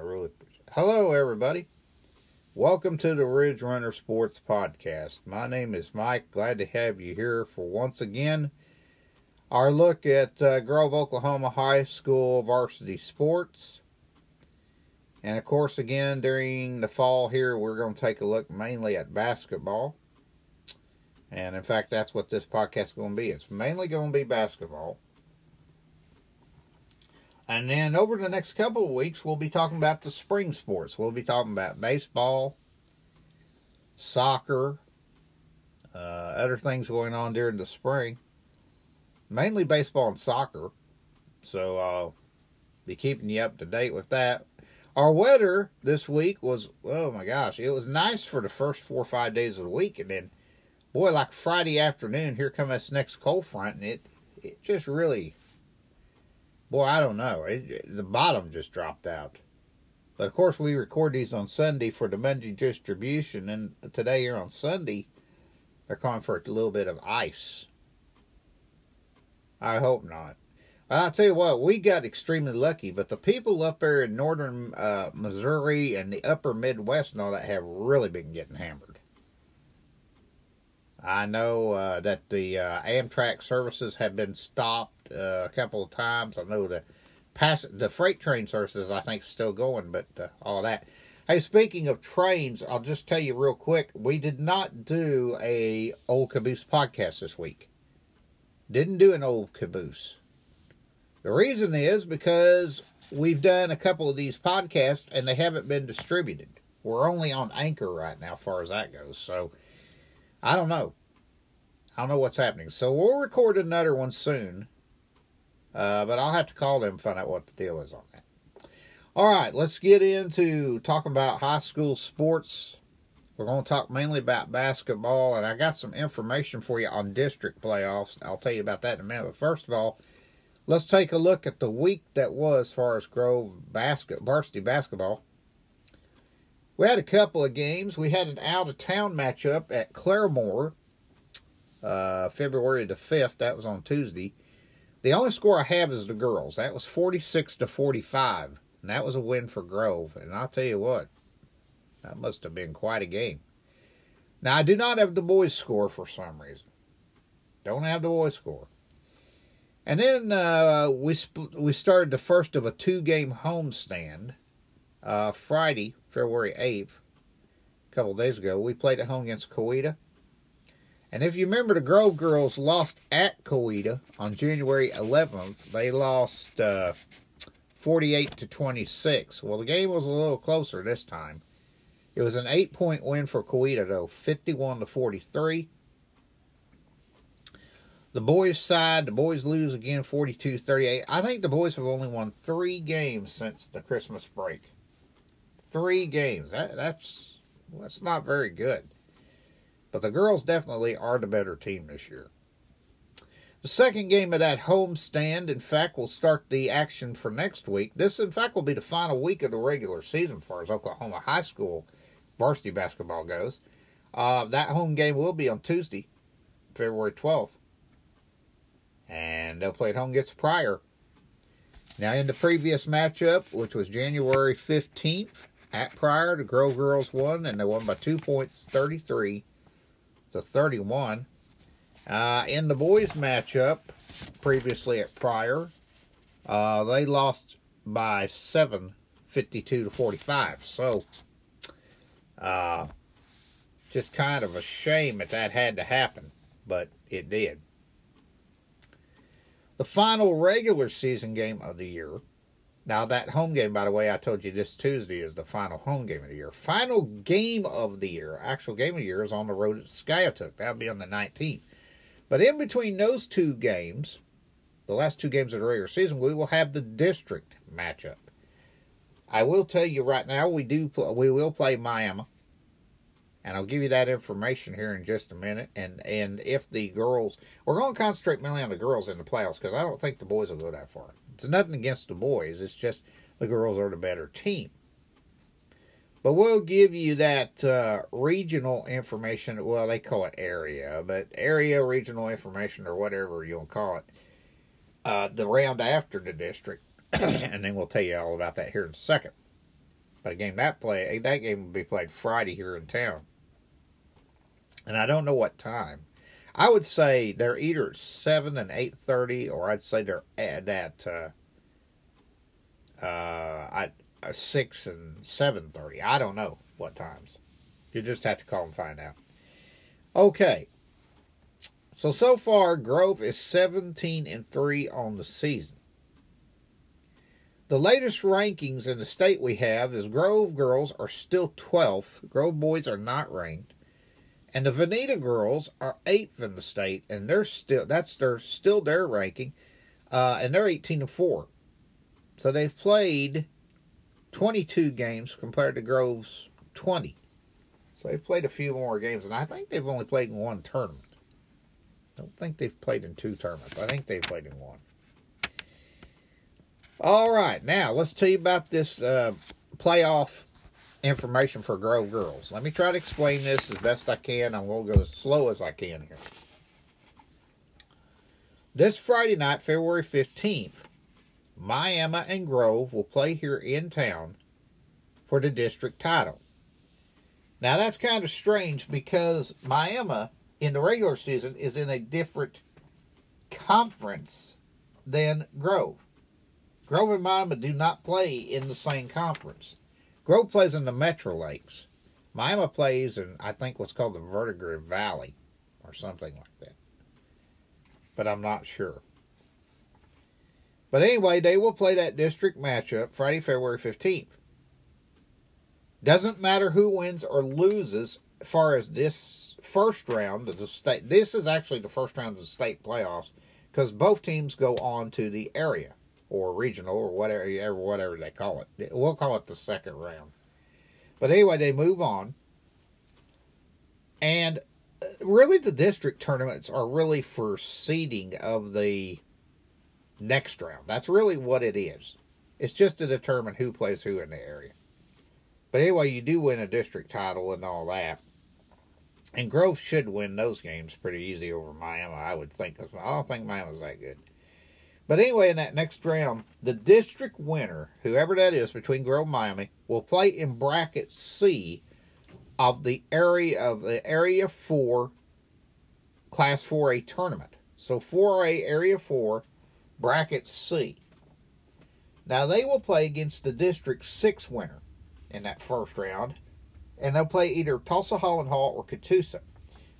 really appreciate it. Hello, everybody. Welcome to the Ridge Runner Sports Podcast. My name is Mike. Glad to have you here for once again our look at uh, Grove, Oklahoma High School varsity sports. And of course, again, during the fall here, we're going to take a look mainly at basketball. And in fact, that's what this podcast is going to be. It's mainly going to be basketball. And then over the next couple of weeks, we'll be talking about the spring sports. We'll be talking about baseball, soccer, uh, other things going on during the spring. Mainly baseball and soccer. So I'll uh, be keeping you up to date with that. Our weather this week was, oh my gosh, it was nice for the first four or five days of the week. And then, boy, like Friday afternoon, here comes this next cold front, and it, it just really boy, I don't know. It, the bottom just dropped out. But of course, we record these on Sunday for the Monday distribution, and today here on Sunday, they're calling for a little bit of ice. I hope not. I'll tell you what, we got extremely lucky, but the people up there in northern uh, Missouri and the upper Midwest and all that have really been getting hammered. I know uh, that the uh, Amtrak services have been stopped uh, a couple of times. I know the pass the freight train services I think still going, but uh, all that. Hey, speaking of trains, I'll just tell you real quick. We did not do a old caboose podcast this week. Didn't do an old caboose. The reason is because we've done a couple of these podcasts and they haven't been distributed. We're only on Anchor right now, as far as that goes. So I don't know. I don't know what's happening. So we'll record another one soon. Uh, but I'll have to call them and find out what the deal is on that. All right, let's get into talking about high school sports. We're going to talk mainly about basketball, and I got some information for you on district playoffs. I'll tell you about that in a minute. But first of all, let's take a look at the week that was as far as Grove basket varsity basketball. We had a couple of games. We had an out of town matchup at Claremore, uh, February the 5th. That was on Tuesday. The only score I have is the girls. That was 46 to 45. And that was a win for Grove. And I'll tell you what, that must have been quite a game. Now, I do not have the boys' score for some reason. Don't have the boys' score. And then uh, we sp- we started the first of a two game homestand uh, Friday February 8th, a couple days ago, we played at home against Coweta. And if you remember, the Grove girls lost at Coweta on January 11th. They lost uh, 48 to 26. Well, the game was a little closer this time. It was an eight point win for Coweta, though, 51 to 43. The boys' side, the boys lose again 42 38. I think the boys have only won three games since the Christmas break three games. That, that's that's not very good. But the girls definitely are the better team this year. The second game of that home stand, in fact, will start the action for next week. This, in fact, will be the final week of the regular season as far as Oklahoma High School varsity basketball goes. Uh, that home game will be on Tuesday, February 12th. And they'll play at home against Pryor. Now, in the previous matchup, which was January 15th, at Pryor, the Grove Girls won, and they won by two points, 33 to 31. Uh, in the boys' matchup, previously at Pryor, uh, they lost by seven, 52 to 45. So, uh, just kind of a shame that that had to happen, but it did. The final regular season game of the year now, that home game, by the way, I told you this Tuesday is the final home game of the year. Final game of the year, actual game of the year, is on the road at Skiatook. That'll be on the 19th. But in between those two games, the last two games of the regular season, we will have the district matchup. I will tell you right now, we do we will play Miami, and I'll give you that information here in just a minute. And and if the girls, we're going to concentrate mainly on the girls in the playoffs because I don't think the boys will go that far. It's nothing against the boys. It's just the girls are the better team. But we'll give you that uh, regional information. Well, they call it area, but area regional information or whatever you'll call it. Uh, the round after the district, and then we'll tell you all about that here in a second. But again, that play that game will be played Friday here in town, and I don't know what time. I would say they're either seven and eight thirty, or I'd say they're at at uh, uh, at uh, six and seven thirty. I don't know what times. You just have to call and find out. Okay. So so far, Grove is seventeen and three on the season. The latest rankings in the state we have is Grove girls are still 12th. Grove boys are not ranked. And the Vinita girls are 8th in the state and they're still that's their still their ranking. Uh, and they're 18 and 4. So they've played 22 games compared to Grove's 20. So they've played a few more games and I think they've only played in one tournament. I don't think they've played in two tournaments. I think they've played in one. All right, now let's tell you about this uh, playoff information for Grove Girls. Let me try to explain this as best I can. I'm going to go as slow as I can here. This Friday night, February 15th, Miami and Grove will play here in town for the district title. Now that's kind of strange because Miami in the regular season is in a different conference than Grove. Grove and Miami do not play in the same conference. Grove plays in the Metro Lakes. Miami plays in, I think, what's called the Verdigris Valley or something like that. But I'm not sure. But anyway, they will play that district matchup Friday, February 15th. Doesn't matter who wins or loses as far as this first round of the state. This is actually the first round of the state playoffs because both teams go on to the area or regional or whatever whatever they call it. We'll call it the second round. But anyway, they move on. And uh, really the district tournaments are really for seeding of the next round. That's really what it is. It's just to determine who plays who in the area. But anyway, you do win a district title and all that. And Grove should win those games pretty easy over Miami, I would think. I don't think Miami's that good. But anyway, in that next round, the district winner, whoever that is between Grove and Miami, will play in bracket C of the area of the area four class 4A tournament. So 4A area four, bracket C. Now they will play against the district six winner in that first round. And they'll play either Tulsa Holland Hall or Catoosa.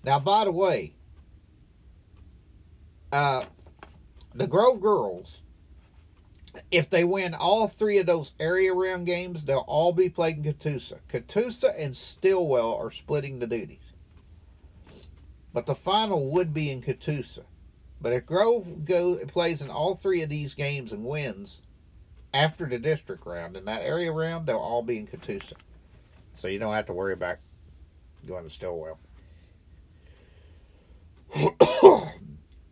Now, by the way, uh, the Grove Girls, if they win all three of those area round games, they'll all be playing in Catoosa. Catoosa and Stilwell are splitting the duties. But the final would be in Catoosa. But if Grove go, plays in all three of these games and wins after the district round, in that area round, they'll all be in Catoosa. So you don't have to worry about going to Stilwell.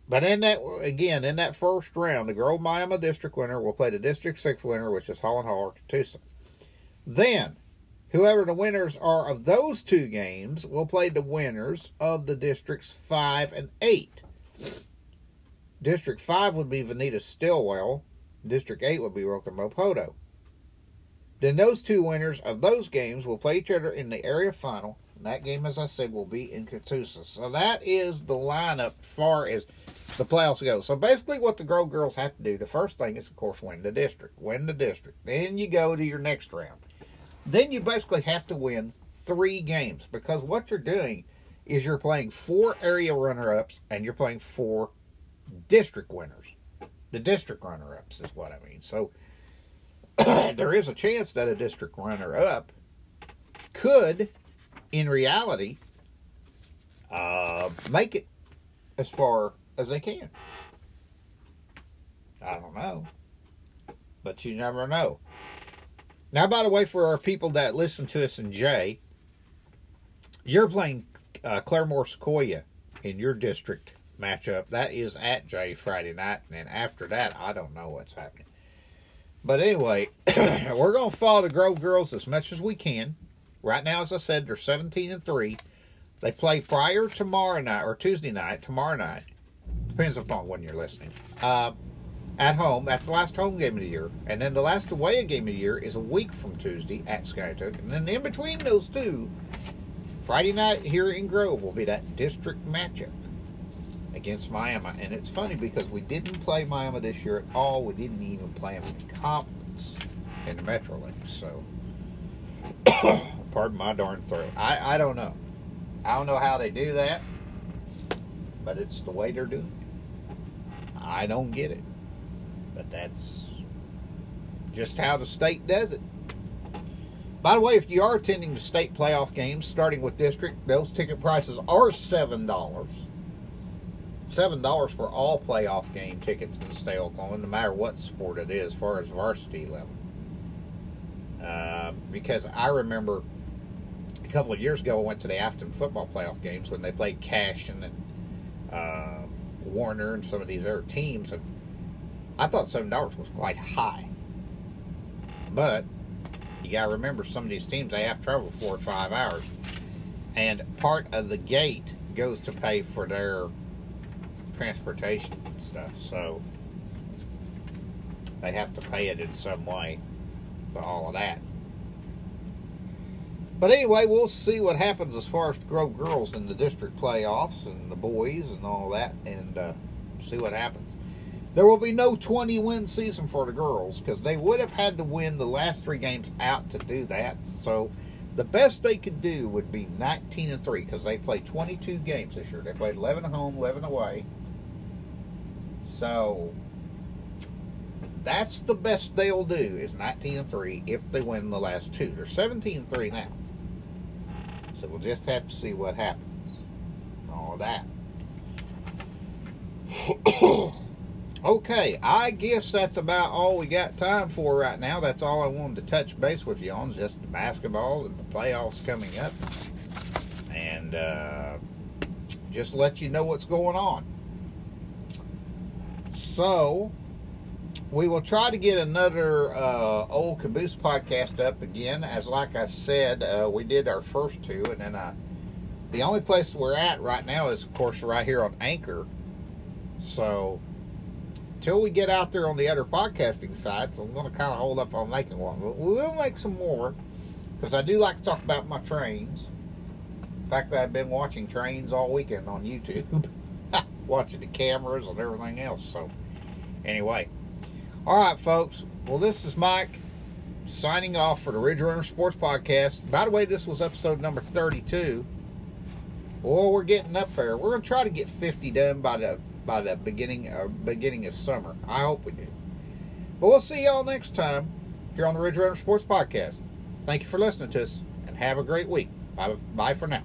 But in that again, in that first round, the Grove Miami District winner will play the District Six winner, which is Holland Hall or Catoosa. Then, whoever the winners are of those two games will play the winners of the districts five and eight. District five would be Vinita Stilwell. District eight would be Roca Poto. Then those two winners of those games will play each other in the area final. And that game, as I said, will be in Catoosa. So that is the lineup far as the playoffs go. So basically, what the Grove Girls have to do, the first thing is, of course, win the district. Win the district. Then you go to your next round. Then you basically have to win three games because what you're doing is you're playing four area runner ups and you're playing four district winners. The district runner ups is what I mean. So there is a chance that a district runner up could, in reality, uh, make it as far as they can. I don't know. But you never know. Now, by the way, for our people that listen to us in Jay, you're playing uh, Claremore Sequoyah in your district matchup. That is at Jay Friday night. And then after that, I don't know what's happening. But anyway, we're going to follow the Grove Girls as much as we can. Right now, as I said, they're 17 and 3. They play Pryor tomorrow night or Tuesday night, tomorrow night. Depends upon when you're listening. Uh, at home. That's the last home game of the year. And then the last away game of the year is a week from Tuesday at Skiatook. And then in between those two, Friday night here in Grove will be that district matchup against Miami. And it's funny because we didn't play Miami this year at all. We didn't even play them in conference in the Metro Lakes. So, pardon my darn throat. I, I don't know. I don't know how they do that, but it's the way they're doing it. I don't get it. But that's just how the state does it. By the way, if you are attending the state playoff games, starting with district, those ticket prices are seven dollars. Seven dollars for all playoff game tickets in the state Oklahoma, no matter what sport it is, as far as varsity level. Uh, because I remember a couple of years ago, I went to the Afton football playoff games when they played Cash and uh, Warner and some of these other teams, and I thought seven dollars was quite high. But you got to remember, some of these teams they have to travel four or five hours, and part of the gate goes to pay for their transportation stuff. So they have to pay it in some way to all of that. But anyway, we'll see what happens as far as the Grove girls in the district playoffs and the boys and all that, and uh, see what happens. There will be no 20 win season for the girls because they would have had to win the last three games out to do that. So the best they could do would be 19 and 3 because they played 22 games this year. They played 11 at home, 11 away. So that's the best they'll do is 19 and 3 if they win the last two. They're 17 and 3 now. So we'll just have to see what happens. All that. Okay, I guess that's about all we got time for right now. That's all I wanted to touch base with you on, just the basketball and the playoffs coming up. And uh, just let you know what's going on. So, we will try to get another uh, old caboose podcast up again. As like I said, uh, we did our first two, and then I, the only place we're at right now is, of course, right here on Anchor. So, until we get out there on the other podcasting sites, I'm going to kind of hold up on making one. But we will make some more because I do like to talk about my trains. In fact, that I've been watching trains all weekend on YouTube, watching the cameras and everything else. So, anyway, all right, folks. Well, this is Mike signing off for the Ridge Runner Sports Podcast. By the way, this was episode number 32. Well, we're getting up there. We're to try to get 50 done by the by the beginning uh, beginning of summer. I hope we do. But we'll see y'all next time here on the Ridge Runner Sports Podcast. Thank you for listening to us and have a great week. Bye, bye for now.